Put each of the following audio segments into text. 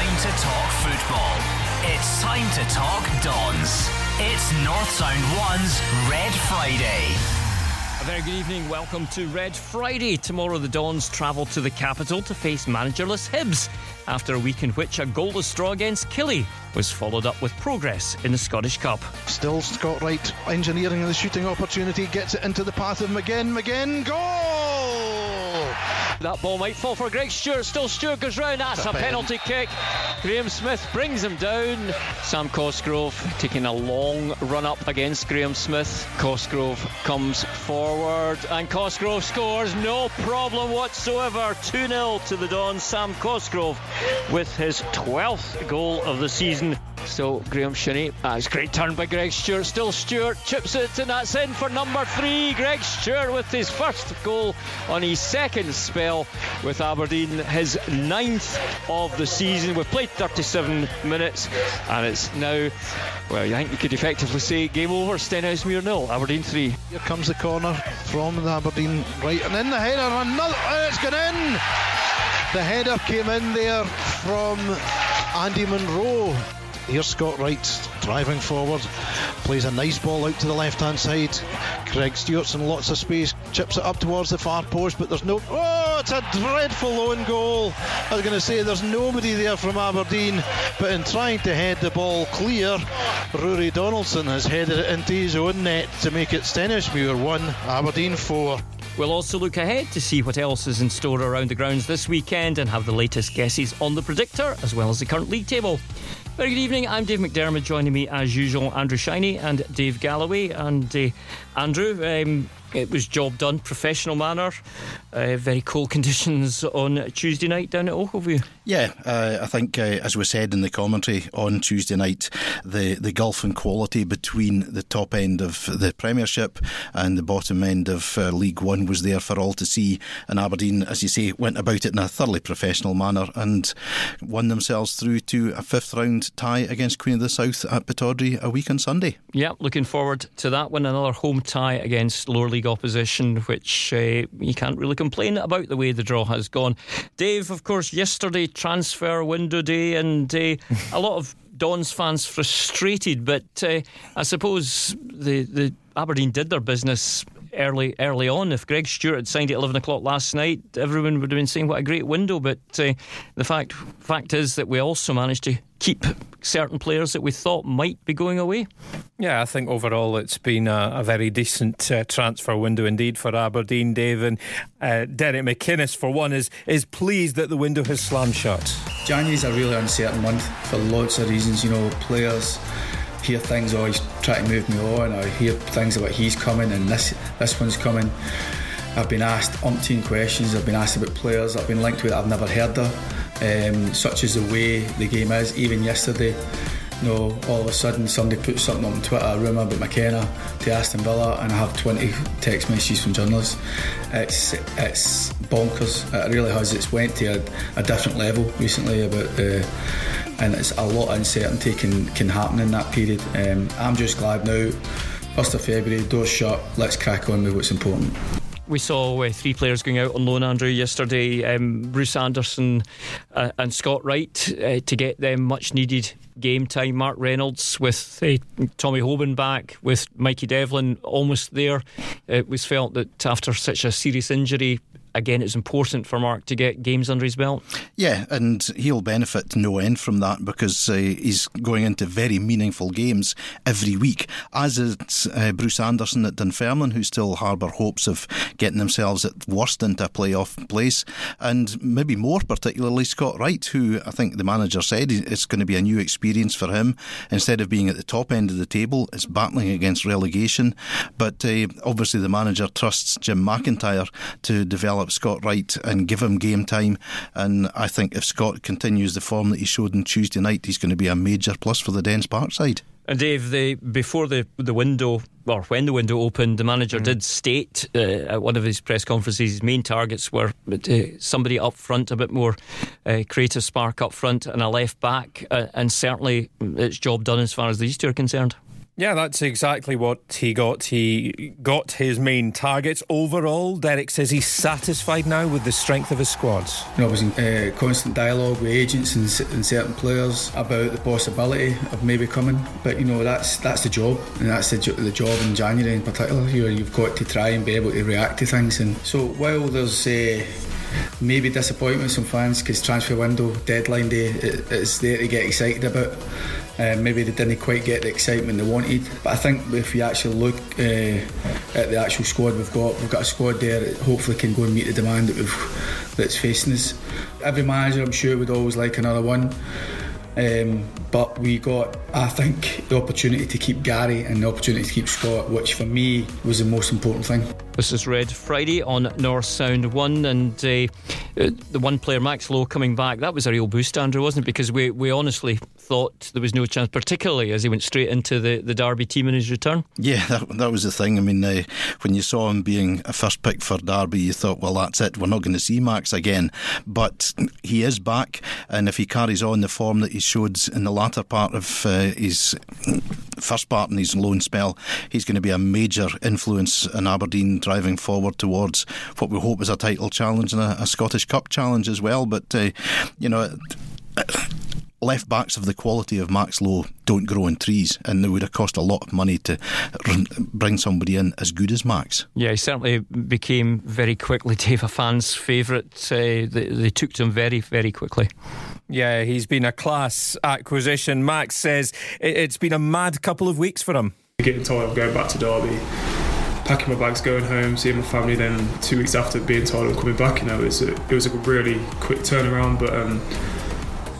time to talk football. It's time to talk Dons. It's North Sound 1's Red Friday. A very good evening. Welcome to Red Friday. Tomorrow, the Dons travel to the capital to face managerless Hibs after a week in which a goalless draw against Killie was followed up with progress in the Scottish Cup. Still Scott Wright engineering the shooting opportunity, gets it into the path of McGinn. McGinn, goal! That ball might fall for Greg Stewart. Still Stewart goes round. That's a penalty kick. Graham Smith brings him down. Sam Cosgrove taking a long run up against Graham Smith. Cosgrove comes forward and Cosgrove scores. No problem whatsoever. 2 0 to the Dons. Sam Cosgrove with his 12th goal of the season. So Graeme Shinnie, ah, it's great turn by Greg Stewart. Still Stewart chips it, and that's in for number three. Greg Stewart with his first goal on his second spell with Aberdeen, his ninth of the season. We've played 37 minutes, and it's now, well, I think you could effectively say game over. Stenhousemuir nil, Aberdeen three. Here comes the corner from the Aberdeen right, and in the header, another, and it's gone in. The header came in there from Andy Munro. Here's Scott Wright driving forward, plays a nice ball out to the left hand side. Craig Stewart's in lots of space, chips it up towards the far post, but there's no. Oh, it's a dreadful lone goal. I was going to say there's nobody there from Aberdeen, but in trying to head the ball clear, Rory Donaldson has headed it into his own net to make it Stenhousemuir 1, Aberdeen 4. We'll also look ahead to see what else is in store around the grounds this weekend and have the latest guesses on the predictor as well as the current league table. Very good evening. I'm Dave McDermott. Joining me as usual, Andrew Shinnie and Dave Galloway. And uh, Andrew, um, it was job done, professional manner. Uh, very cold conditions on Tuesday night down at Ochilview. Yeah, uh, I think uh, as we said in the commentary on Tuesday night, the the gulf in quality between the top end of the Premiership and the bottom end of uh, League One was there for all to see. And Aberdeen, as you say, went about it in a thoroughly professional manner and won themselves through to a fifth round tie against Queen of the South at Pittodrie a week on Sunday. Yeah, looking forward to that one. Another home tie against lower league opposition, which uh, you can't really complain about the way the draw has gone. Dave, of course, yesterday transfer window day, and uh, a lot of Dons fans frustrated, but uh, I suppose the the Aberdeen did their business early early on. If Greg Stewart had signed at eleven o'clock last night, everyone would have been saying what a great window. But uh, the fact fact is that we also managed to keep certain players that we thought might be going away. Yeah, I think overall it's been a, a very decent uh, transfer window indeed for Aberdeen, Dave. And uh, Derek McInnes, for one, is is pleased that the window has slammed shut. January's a really uncertain month for lots of reasons. You know, players hear things, he's trying to move me on, or hear things about he's coming and this this one's coming. I've been asked umpteen questions. I've been asked about players I've been linked with I've never heard of, um, such as the way the game is. Even yesterday, you know, all of a sudden somebody puts something on Twitter, a rumour about McKenna to Aston Villa, and I have 20 text messages from journalists. It's it's bonkers. It really has. It's went to a, a different level recently about the. And it's a lot of uncertainty can, can happen in that period. Um, I'm just glad now, 1st of February, doors shut, let's crack on with what's important we saw uh, three players going out on loan, Andrew, yesterday um, Bruce Anderson uh, and Scott Wright uh, to get them much needed game time. Mark Reynolds with uh, Tommy Hoban back, with Mikey Devlin almost there. It was felt that after such a serious injury, again, it's important for Mark to get games under his belt. Yeah, and he'll benefit no end from that because uh, he's going into very meaningful games every week, as is uh, Bruce Anderson at Dunfermline, who still harbour hopes of getting themselves at worst into a playoff place, and maybe more particularly Scott Wright, who I think the manager said it's going to be a new experience for him. Instead of being at the top end of the table, it's battling against relegation. But uh, obviously, the manager trusts Jim McIntyre to develop develop Scott Wright and give him game time. And I think if Scott continues the form that he showed on Tuesday night, he's going to be a major plus for the Dens Park side. And Dave, the, before the the window or when the window opened, the manager mm. did state uh, at one of his press conferences his main targets were uh, somebody up front, a bit more uh, creative spark up front, and a left back. Uh, and certainly, it's job done as far as these two are concerned. Yeah, that's exactly what he got. He got his main targets. Overall, Derek says he's satisfied now with the strength of his squads. You know, I was in uh, constant dialogue with agents and, and, certain players about the possibility of maybe coming. But you know, that's that's the job, and that's the, the job in January in particular. You you've got to try and be able to react to things. And so while there's uh, maybe disappointment from fans because transfer window deadline day is there to get excited about. Um, maybe they didn't quite get the excitement they wanted. But I think if you actually look uh, at the actual squad we've got, we've got a squad there that hopefully can go and meet the demand that we've, that's facing us. Every manager, I'm sure, would always like another one. Um, but we got, I think, the opportunity to keep Gary and the opportunity to keep Scott, which for me was the most important thing. This is Red Friday on North Sound 1, and uh, the one player, Max Lowe, coming back, that was a real boost, Andrew, wasn't it? Because we, we honestly thought there was no chance, particularly as he went straight into the, the Derby team in his return. Yeah, that, that was the thing. I mean, uh, when you saw him being a first pick for Derby, you thought, well, that's it. We're not going to see Max again. But he is back, and if he carries on the form that he showed in the latter part of uh, his first part in his loan spell, he's going to be a major influence in Aberdeen driving forward towards what we hope is a title challenge and a, a Scottish Cup challenge as well. But, uh, you know, left backs of the quality of Max Lowe don't grow on trees, and it would have cost a lot of money to bring somebody in as good as Max. Yeah, he certainly became very quickly Dave a fan's favourite. Uh, they, they took to him very, very quickly. Yeah, he's been a class acquisition. Max says it's been a mad couple of weeks for him. Getting told I'm going back to Derby, packing my bags, going home, seeing my family. Then two weeks after being told I'm coming back, you know, it was a, it was a really quick turnaround. But um,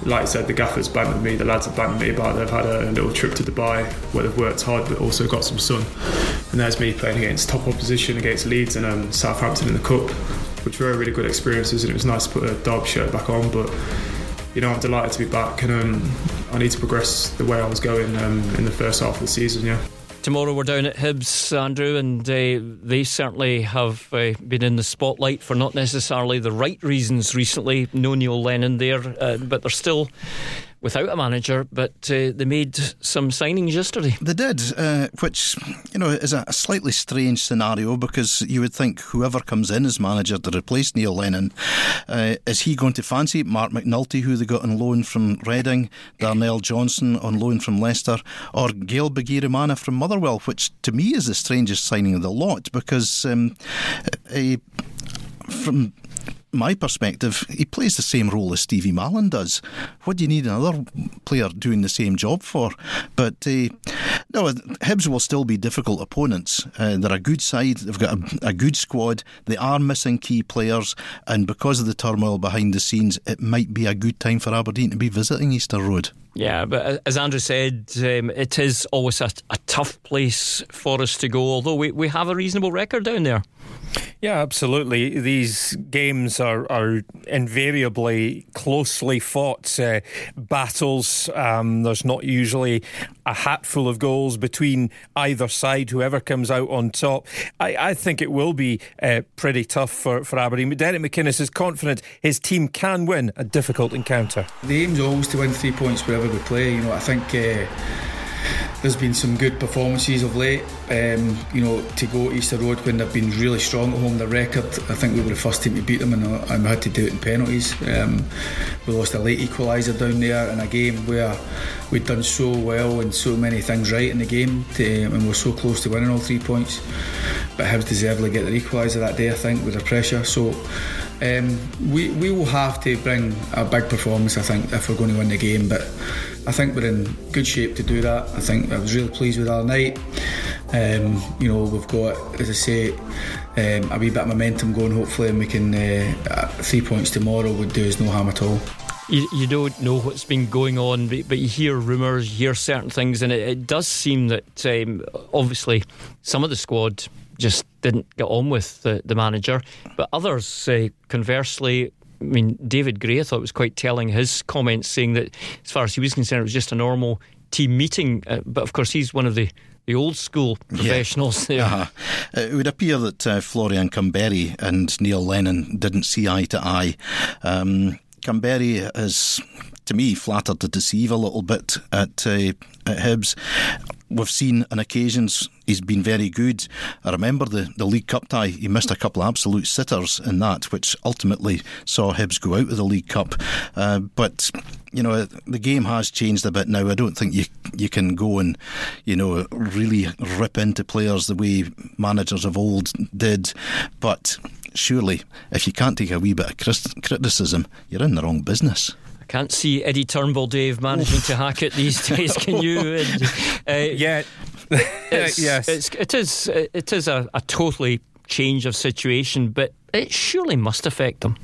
like I said, the gaffers bantered me, the lads have bantered me about they've had a little trip to Dubai where they've worked hard but also got some sun. And there's me playing against top opposition against Leeds and um, Southampton in the Cup, which were really good experiences and it was nice to put a Derby shirt back on. But you know, I'm delighted to be back and um, I need to progress the way I was going um, in the first half of the season, yeah. Tomorrow we're down at Hibs, Andrew, and uh, they certainly have uh, been in the spotlight for not necessarily the right reasons recently. No Neil Lennon there, uh, but they're still without a manager, but uh, they made some signings yesterday. They did, uh, which you know is a, slightly strange scenario because you would think whoever comes in as manager to replace Neil Lennon, uh, is he going to fancy Marc McNulty, who they got on loan from Reading, Darnell Johnson on loan from Leicester, or Gael Bigirimana from Motherwell, which to me is the strangest signing of the lot because um, from my perspective, he plays the same role as Stevie Mallan does. What do you need another player doing the same job for? But uh, no, Hibs will still be difficult opponents. Uh, they're a good side. They've got a, a, good squad. They are missing key players, and because of the turmoil behind the scenes, it might be a good time for Aberdeen to be visiting Easter Road. Yeah, but as Andrew said, um, it is always a, a tough place for us to go. Although we, we have a reasonable record down there. Yeah, absolutely. These games are, are invariably closely fought uh, battles. Um, there's not usually a hatful of goals between either side, whoever comes out on top. I, I think it will be uh, pretty tough for, for Aberdeen. Derek McInnes is confident his team can win a difficult encounter. The aim's always to win three points wherever we play. You know, I think. Uh, there's been some good performances of late. Um, you know, to go Easter Road when they've been really strong at home, the record, I think we were the first team to beat them and, uh, and we had to do it in penalties. Um, we lost a late equaliser down there in a game where we'd done so well and so many things right in the game to, and we we're so close to winning all three points. But Hibs deservedly get their equaliser that day, I think, with the pressure. So um, we, we will have to bring a big performance, I think, if we're going to win the game. But I think we're in good shape to do that. I think I was really pleased with our night. Um, you know, we've got, as I say, um, a wee bit of momentum going, hopefully, and we can, uh, three points tomorrow would do us no harm at all. You, you don't know what's been going on, but, but you hear rumours, you hear certain things, and it, it does seem that um, obviously some of the squad just didn't get on with the, the manager. But others, uh, conversely, I mean, David Gray, I thought it was quite telling his comments, saying that as far as he was concerned, it was just a normal team meeting. Uh, but of course, he's one of the the old school professionals yeah. Uh-huh. It would appear that uh, Florian Kamberi and Neil Lennon didn't see eye to eye. Um, is, to me, flattered to deceive a little bit at, uh, at Hibs we've seen on occasions he's been very good. I remember the, the League Cup tie, he missed a couple of absolute sitters in that, which ultimately saw Hibs go out of the League Cup. Uh, but you know the game has changed a bit now. I don't think you you can go and you know really rip into players the way managers of old did, but surely if you can't take a wee bit of criticism, you're in the wrong business. I Can't see Eddie Turnbull, Dave, managing to hack it these days. Can you? Uh, yeah, it's, yes. It's, it is. It is a, a totally change of situation, but it surely must affect them.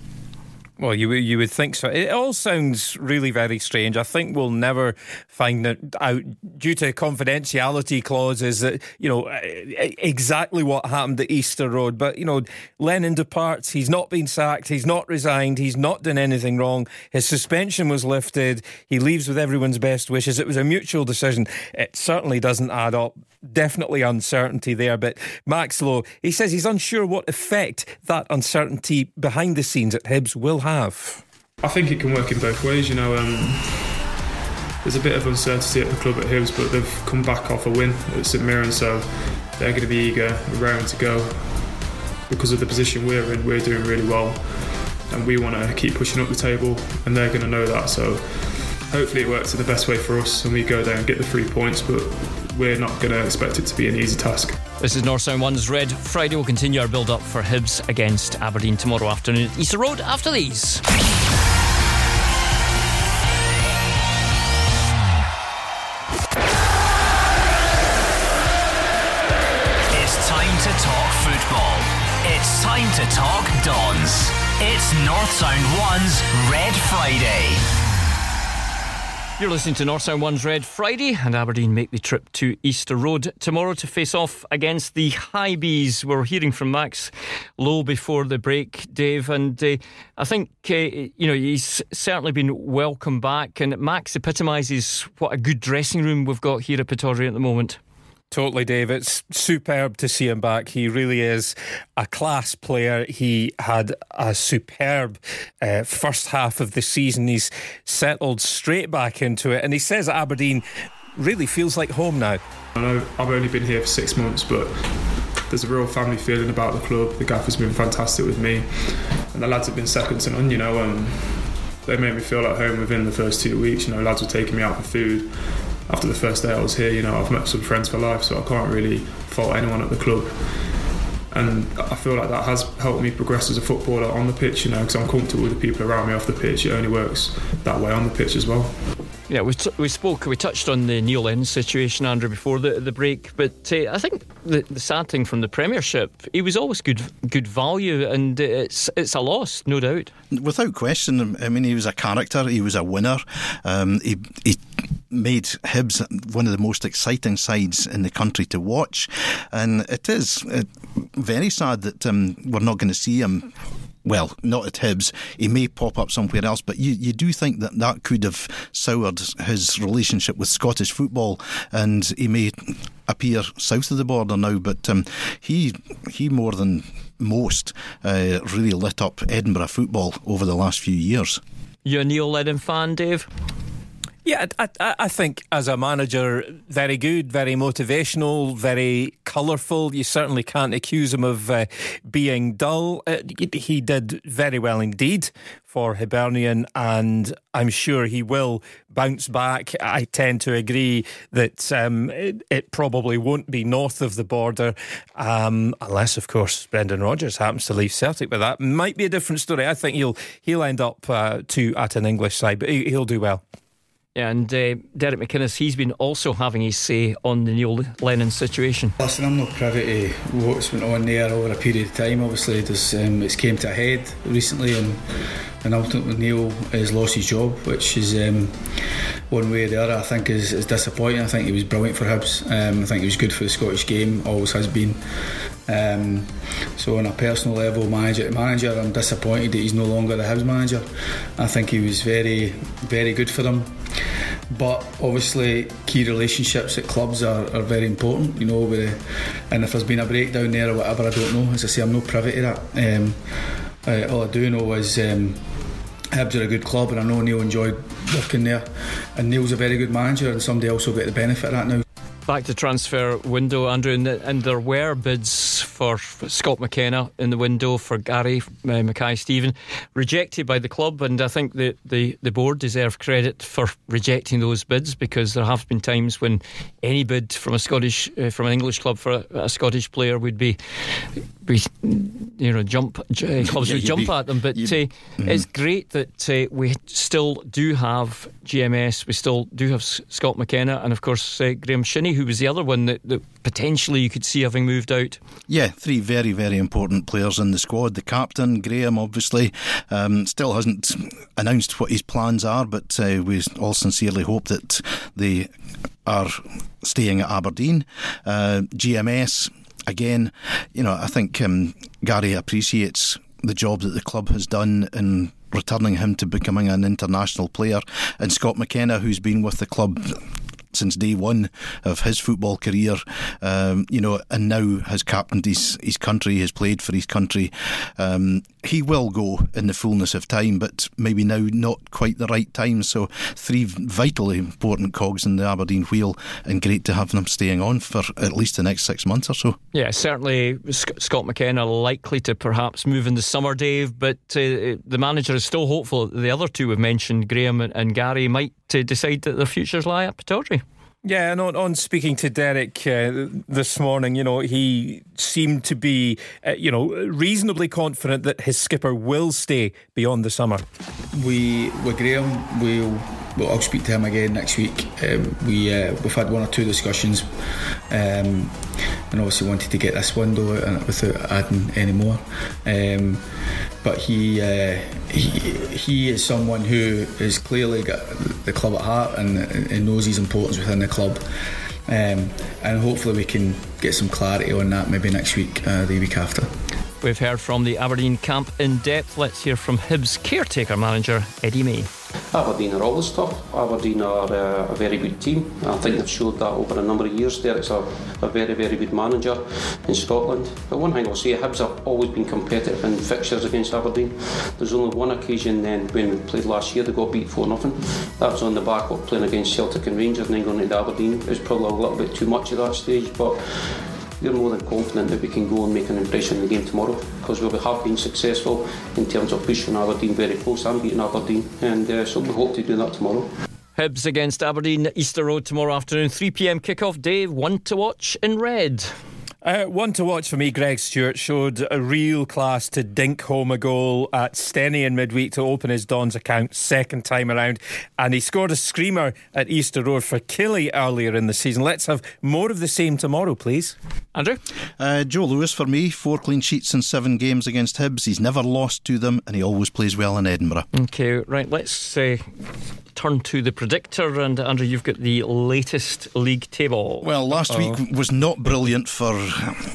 Well, you you would think so. It all sounds really very strange. I think we'll never find out due to confidentiality clauses that you know exactly what happened at Easter Road. But you know, Lennon departs. He's not been sacked. He's not resigned. He's not done anything wrong. His suspension was lifted. He leaves with everyone's best wishes. It was a mutual decision. It certainly doesn't add up. Definitely uncertainty there. But Max Lowe, he says he's unsure what effect that uncertainty behind the scenes at Hibs will have? I think it can work in both ways. You know, um, there's a bit of uncertainty at the club at Hibs, but they've come back off a win at St Mirren, so they're going to be eager, raring to go. Because of the position we're in, we're doing really well, and we want to keep pushing up the table, and they're going to know that. So hopefully it works in the best way for us, and we go there and get the three points. But we're not going to expect it to be an easy task. This is North Sound One's Red Friday. We'll continue our build up for Hibs against Aberdeen tomorrow afternoon at Easter Road after these. It's time to talk football. It's time to talk Dons. It's North Sound One's Red Friday. You're listening to North Sound One's Red Friday, and Aberdeen make the trip to Easter Road tomorrow to face off against the Hibees. We're hearing from Max Lowe before the break, Dave, and uh, I think uh, you know he's certainly been welcome back. And Max epitomises what a good dressing room we've got here at Pittodrie at the moment. Totally, Dave. It's superb to see him back. He really is a class player. He had a superb uh, first half of the season. He's settled straight back into it. And he says Aberdeen really feels like home now. I know I've only been here for six months, but there's a real family feeling about the club. The gaffer's been fantastic with me, and the lads have been second to none. You know, um, they made me feel at home within the first two weeks. You know, lads were taking me out for food after the first day I was here, you know, I've met some friends for life, so I can't really fault anyone at the club. And I feel like that has helped me progress as a footballer on the pitch, you know, because I'm comfortable with the people around me off the pitch. It only works that way on the pitch as well. Yeah, we, t- we spoke, we touched on the Neil Lennon situation, Andrew, before the, the break. But uh, I think the, the sad thing from the Premiership, he was always good good value, and it's it's a loss, no doubt. Without question. I mean, he was a character, he was a winner. Um, he, he made Hibs one of the most exciting sides in the country to watch. And it is uh, very sad that um, we're not going to see him well, not at Hibs. He may pop up somewhere else, but you, you do think that that could have soured his relationship with Scottish football, and he may appear south of the border now. But um, he he more than most uh, really lit up Edinburgh football over the last few years. You're a Neil Lennon fan, Dave? Yeah, I, I, think as a manager, very good, very motivational, very colourful. You certainly can't accuse him of uh, being dull. Uh, he did very well indeed for Hibernian, and I'm sure he will bounce back. I tend to agree that um, it, it, probably won't be north of the border, um, unless, of course, Brendan Rodgers happens to leave Celtic. But that might be a different story. I think he'll he'll end up uh, to at an English side, but he, he'll do well. And uh, Derek McInnes, he's been also having his say on the Neil Lennon situation. Listen, I'm not privy to what's been on there over a period of time. Obviously, um, it's came to a head recently, and, and ultimately Neil has lost his job, which is um, one way or the other. I think is, is disappointing. I think he was brilliant for Hibs. Um, I think he was good for the Scottish game, always has been. Um, so on a personal level, manager manager, I'm disappointed that he's no longer the Hibs manager. I think he was very, very good for them. But obviously, key relationships at clubs are, are very important, you know. And if there's been a breakdown there or whatever, I don't know. As I say, I'm not privy to that. Um, all I do know is um, Hibs are a good club, and I know Neil enjoyed working there. And Neil's a very good manager, and somebody else will get the benefit of that now. back to transfer window, Andrew, and, and there were bids for Scott McKenna in the window for Gary uh, Mackay Steven, rejected by the club, and I think the, the, the board deserve credit for rejecting those bids because there have been times when any bid from a Scottish uh, from an English club for a, a Scottish player would be be you know jump uh, clubs Yeah, would jump be, at them, but uh, mm-hmm. it's great that uh, we still do have GMS, we still do have Scott McKenna, and of course uh, Graeme Shinnie, who was the other one that, that, potentially you could see having moved out. Yeah, three very, very important players in the squad. The captain, Graham, obviously, um, still hasn't announced what his plans are, but uh, we all sincerely hope that they are staying at Aberdeen. Uh, GMS, again, you know, I think um, Gary appreciates the job that the club has done in returning him to becoming an international player. And Scott McKenna, who's been with the club since day one of his football career, um, you know, and now has captained his, his country, has played for his country. Um, he will go in the fullness of time, but maybe now not quite the right time. So, three vitally important cogs in the Aberdeen wheel, and great to have them staying on for at least the next six months or so. Yeah, certainly Scott McKenna likely to perhaps move in the summer, Dave, but uh, the manager is still hopeful the other two we've mentioned, Graham and, and Gary, might uh, decide that their futures lie at Pittodrie. Yeah, and on, on speaking to Derek uh, this morning, you know, he seemed to be, uh, you know, reasonably confident that his skipper will stay beyond the summer. We, with Graeme, we'll well, I'll speak to him again next week. Um, we uh, we've had one or two discussions, um, and obviously wanted to get this window out without adding any more. Um, but he, uh, he he is someone who has clearly got the club at heart and, and knows his importance within the club. Um, and hopefully we can get some clarity on that maybe next week, uh, the week after. We've heard from the Aberdeen camp in depth. Let's hear from Hibs caretaker manager Eddie May. Aberdeen are always tough. Aberdeen are uh, a very good team. I think they've showed that over a number of years. Derek's a, a very, very good manager in Scotland. But one thing I'll say, Hibs have always been competitive in fixtures against Aberdeen. There's only one occasion then when we played last year, they got beat 4 0. That was on the back of playing against Celtic and Rangers and then going to Aberdeen. It was probably a little bit too much at that stage, but we're more than confident that we can go and make an impression in the game tomorrow because we have been successful in terms of pushing Aberdeen very close and beating Aberdeen, and uh, so we hope to do that tomorrow. Hibs against Aberdeen, Easter Road tomorrow afternoon, 3 pm kickoff. Dave, one to watch in red. Uh, one to watch for me, Greg Stewart showed a real class to dink home a goal at Steny in midweek to open his Don's account second time around. And he scored a screamer at Easter Road for Killie earlier in the season. Let's have more of the same tomorrow, please. Andrew? Uh, Joe Lewis for me, four clean sheets in seven games against Hibs. He's never lost to them and he always plays well in Edinburgh. Okay, right, let's uh, turn to the predictor. And Andrew, you've got the latest league table. Well, last Uh-oh. week was not brilliant for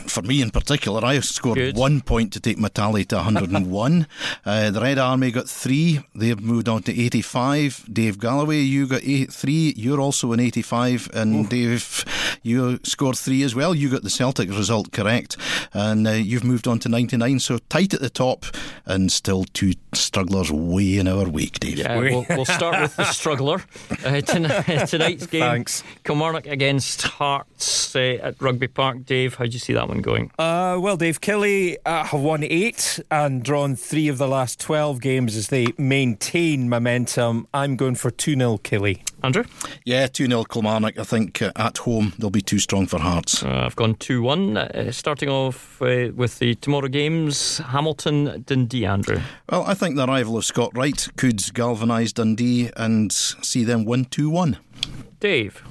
for me in particular. I scored Good. one point to take my tally to 101. uh, the Red Army got three. They've moved on to 85. Dave Galloway, you got eight, three. You're also an 85. And Ooh. Dave, you scored three as well. You got the Celtic result correct. And uh, you've moved on to 99. So tight at the top and still two strugglers way in our wake, Dave. Yeah, we'll, we'll start with the struggler. Uh, tonight, tonight's game, Thanks. Kilmarnock against Hearts uh, at Rugby Park. Dave, how do you see that one going? Uh, well, Dave Killie uh, have won eight and drawn three of the last 12 games as they maintain momentum. I'm going for 2 0 Killie. Andrew? Yeah, 2 0 Kilmarnock. I think uh, at home they'll be too strong for Hearts. Uh, I've gone 2 1. Uh, starting off uh, with the tomorrow games, Hamilton Dundee, Andrew. Well, I think the arrival of Scott Wright could galvanise Dundee and see them win 2 1. Dave?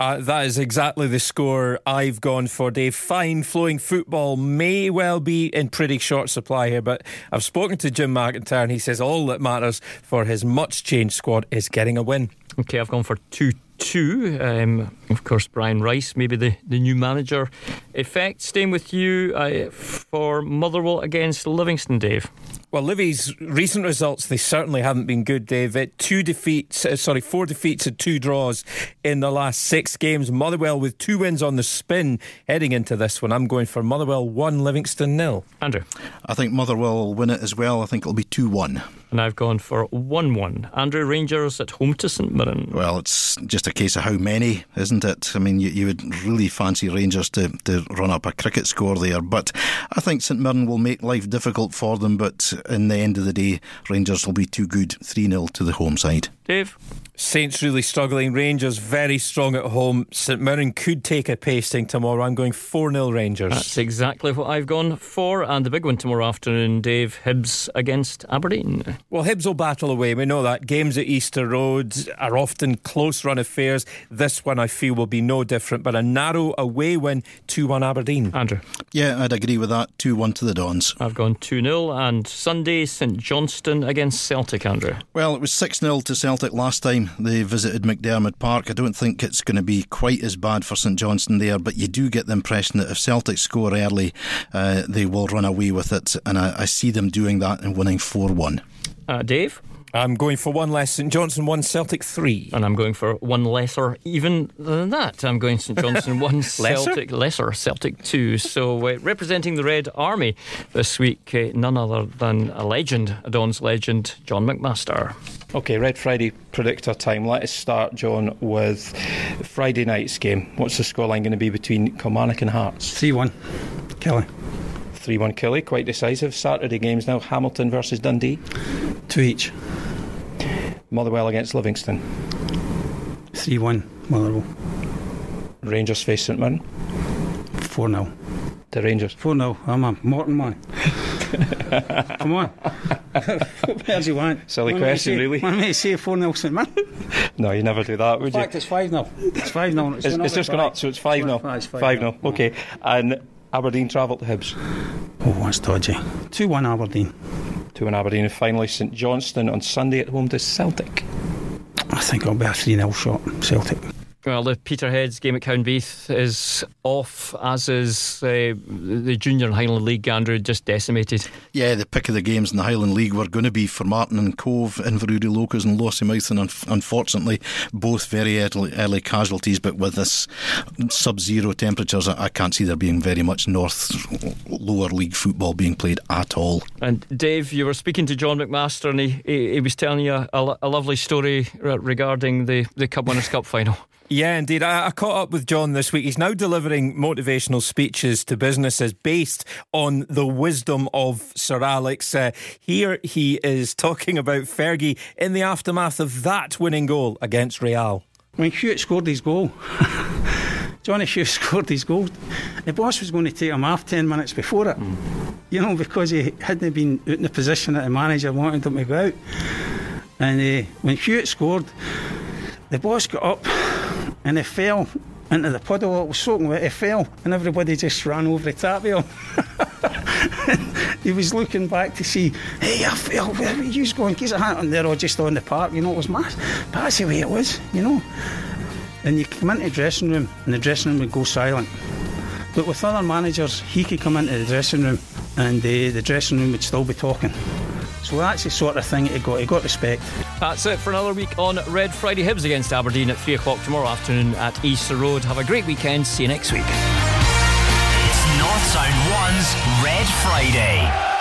Uh, that is exactly the score I've gone for, Dave. Fine flowing football may well be in pretty short supply here, but I've spoken to Jim McIntyre and he says all that matters for his much changed squad is getting a win. Okay, I've gone for 2 2. Um, of course, Brian Rice, maybe the, the new manager effect. Staying with you uh, for Motherwell against Livingston, Dave. Well, Livi's recent results, they certainly haven't been good, David. Two defeats, uh, sorry, four defeats and two draws in the last six games. Motherwell with two wins on the spin heading into this one. I'm going for Motherwell 1, Livingston nil. Andrew? I think Motherwell will win it as well. I think it'll be 2 1. And I've gone for 1 1. Andrew Rangers at home to St Mirren. Well, it's just a case of how many, isn't it? I mean, you, you would really fancy Rangers to, to run up a cricket score there, but I think St Mirren will make life difficult for them. But in the end of the day, Rangers will be too good 3 0 to the home side. Dave? Saints really struggling. Rangers very strong at home. St Mirren could take a pasting tomorrow. I'm going 4 0 Rangers. That's exactly what I've gone for. And the big one tomorrow afternoon, Dave Hibs against Aberdeen. Well, Hibs will battle away. We know that. Games at Easter Road are often close run affairs. This one I feel will be no different, but a narrow away win 2 1 Aberdeen. Andrew? Yeah, I'd agree with that. 2 1 to the Dons. I've gone 2 0. And Sunday, St Johnstone against Celtic, Andrew. Well, it was 6 0 to Celtic last time they visited McDiarmid Park. I don't think it's going to be quite as bad for St Johnstone there, but you do get the impression that if Celtic score early, uh, they will run away with it, and I, I see them doing that and winning 4 1. Uh, Dave? I'm going for one less. St Johnstone one, Celtic three, and I'm going for one lesser even than that. I'm going St Johnstone one, Celtic lesser, Celtic two. So uh, representing the Red Army this week, uh, none other than a legend, a Don's legend, John McMaster. Okay, Red Friday predictor time. Let us start, John, with Friday night's game. What's the scoreline going to be between Kilmarnock and Hearts? 3 1. Killie. 3 1 Killie, quite decisive. Saturday games now Hamilton versus Dundee. Two each. Motherwell against Livingston. 3 1 Motherwell. Rangers face St Mirren. 4 0. The Rangers. 4 0. I'm a Morton man. Come on. what else you want? Silly question, say, really. Me to say 4 0 St Mirren? no, you never do that, would In fact, you? it's 5 0. It's 5 0. It's, it's just gone up, so it's 5 0. 5 0. Okay. And Aberdeen travel to Hibs. Oh, that's dodgy. 2 1 Aberdeen. 2 1 Aberdeen. And finally, St Johnstone on Sunday at home to Celtic. I think it'll be a 3 0 shot, Celtic. Well, the Peterheads game at Cowdenbeath is off, as is uh, the Junior and Highland League, Andrew, just decimated. Yeah, the pick of the games in the Highland League were going to be Formartine and Cove, Inverurie Locos and Lossiemouth, and un- unfortunately, both very early, early, casualties. But with this sub zero temperatures, I, I can't see there being very much North lower league football being played at all. And Dave, you were speaking to John McMaster, and he, he, he was telling you a, a lovely story regarding the, the Cup Winners' Cup final. Yeah, indeed. I, I, caught up with John this week. He's now delivering motivational speeches to businesses based on the wisdom of Sir Alex. Uh, here he is talking about Fergie in the aftermath of that winning goal against Real. When Hewitt scored his goal, Johnny Hewitt scored his goal, the boss was going to take him off 10 minutes before it. Mm. You know, because he hadn't been out in the position that the manager wanted him to go out. And uh, when Hewitt scored, the boss got up and he fell into the puddle. It was soaking wet. He fell, and everybody just ran over the top of he was looking back to see, hey, I fell. Where were you going? Because and they're all just on the park. You know, it was mass. But that's the way it was. You know. And you come into the dressing room, and the dressing room would go silent. But with other managers, he could come into the dressing room, and the, the dressing room would still be talking. So that's the sort of thing he got. He got respect. That's it for another week on Red Friday. Hibs against Aberdeen at 3 o'clock tomorrow afternoon at Easter Road. Have a great weekend. See you next week. It's North Sound 1's Red Friday.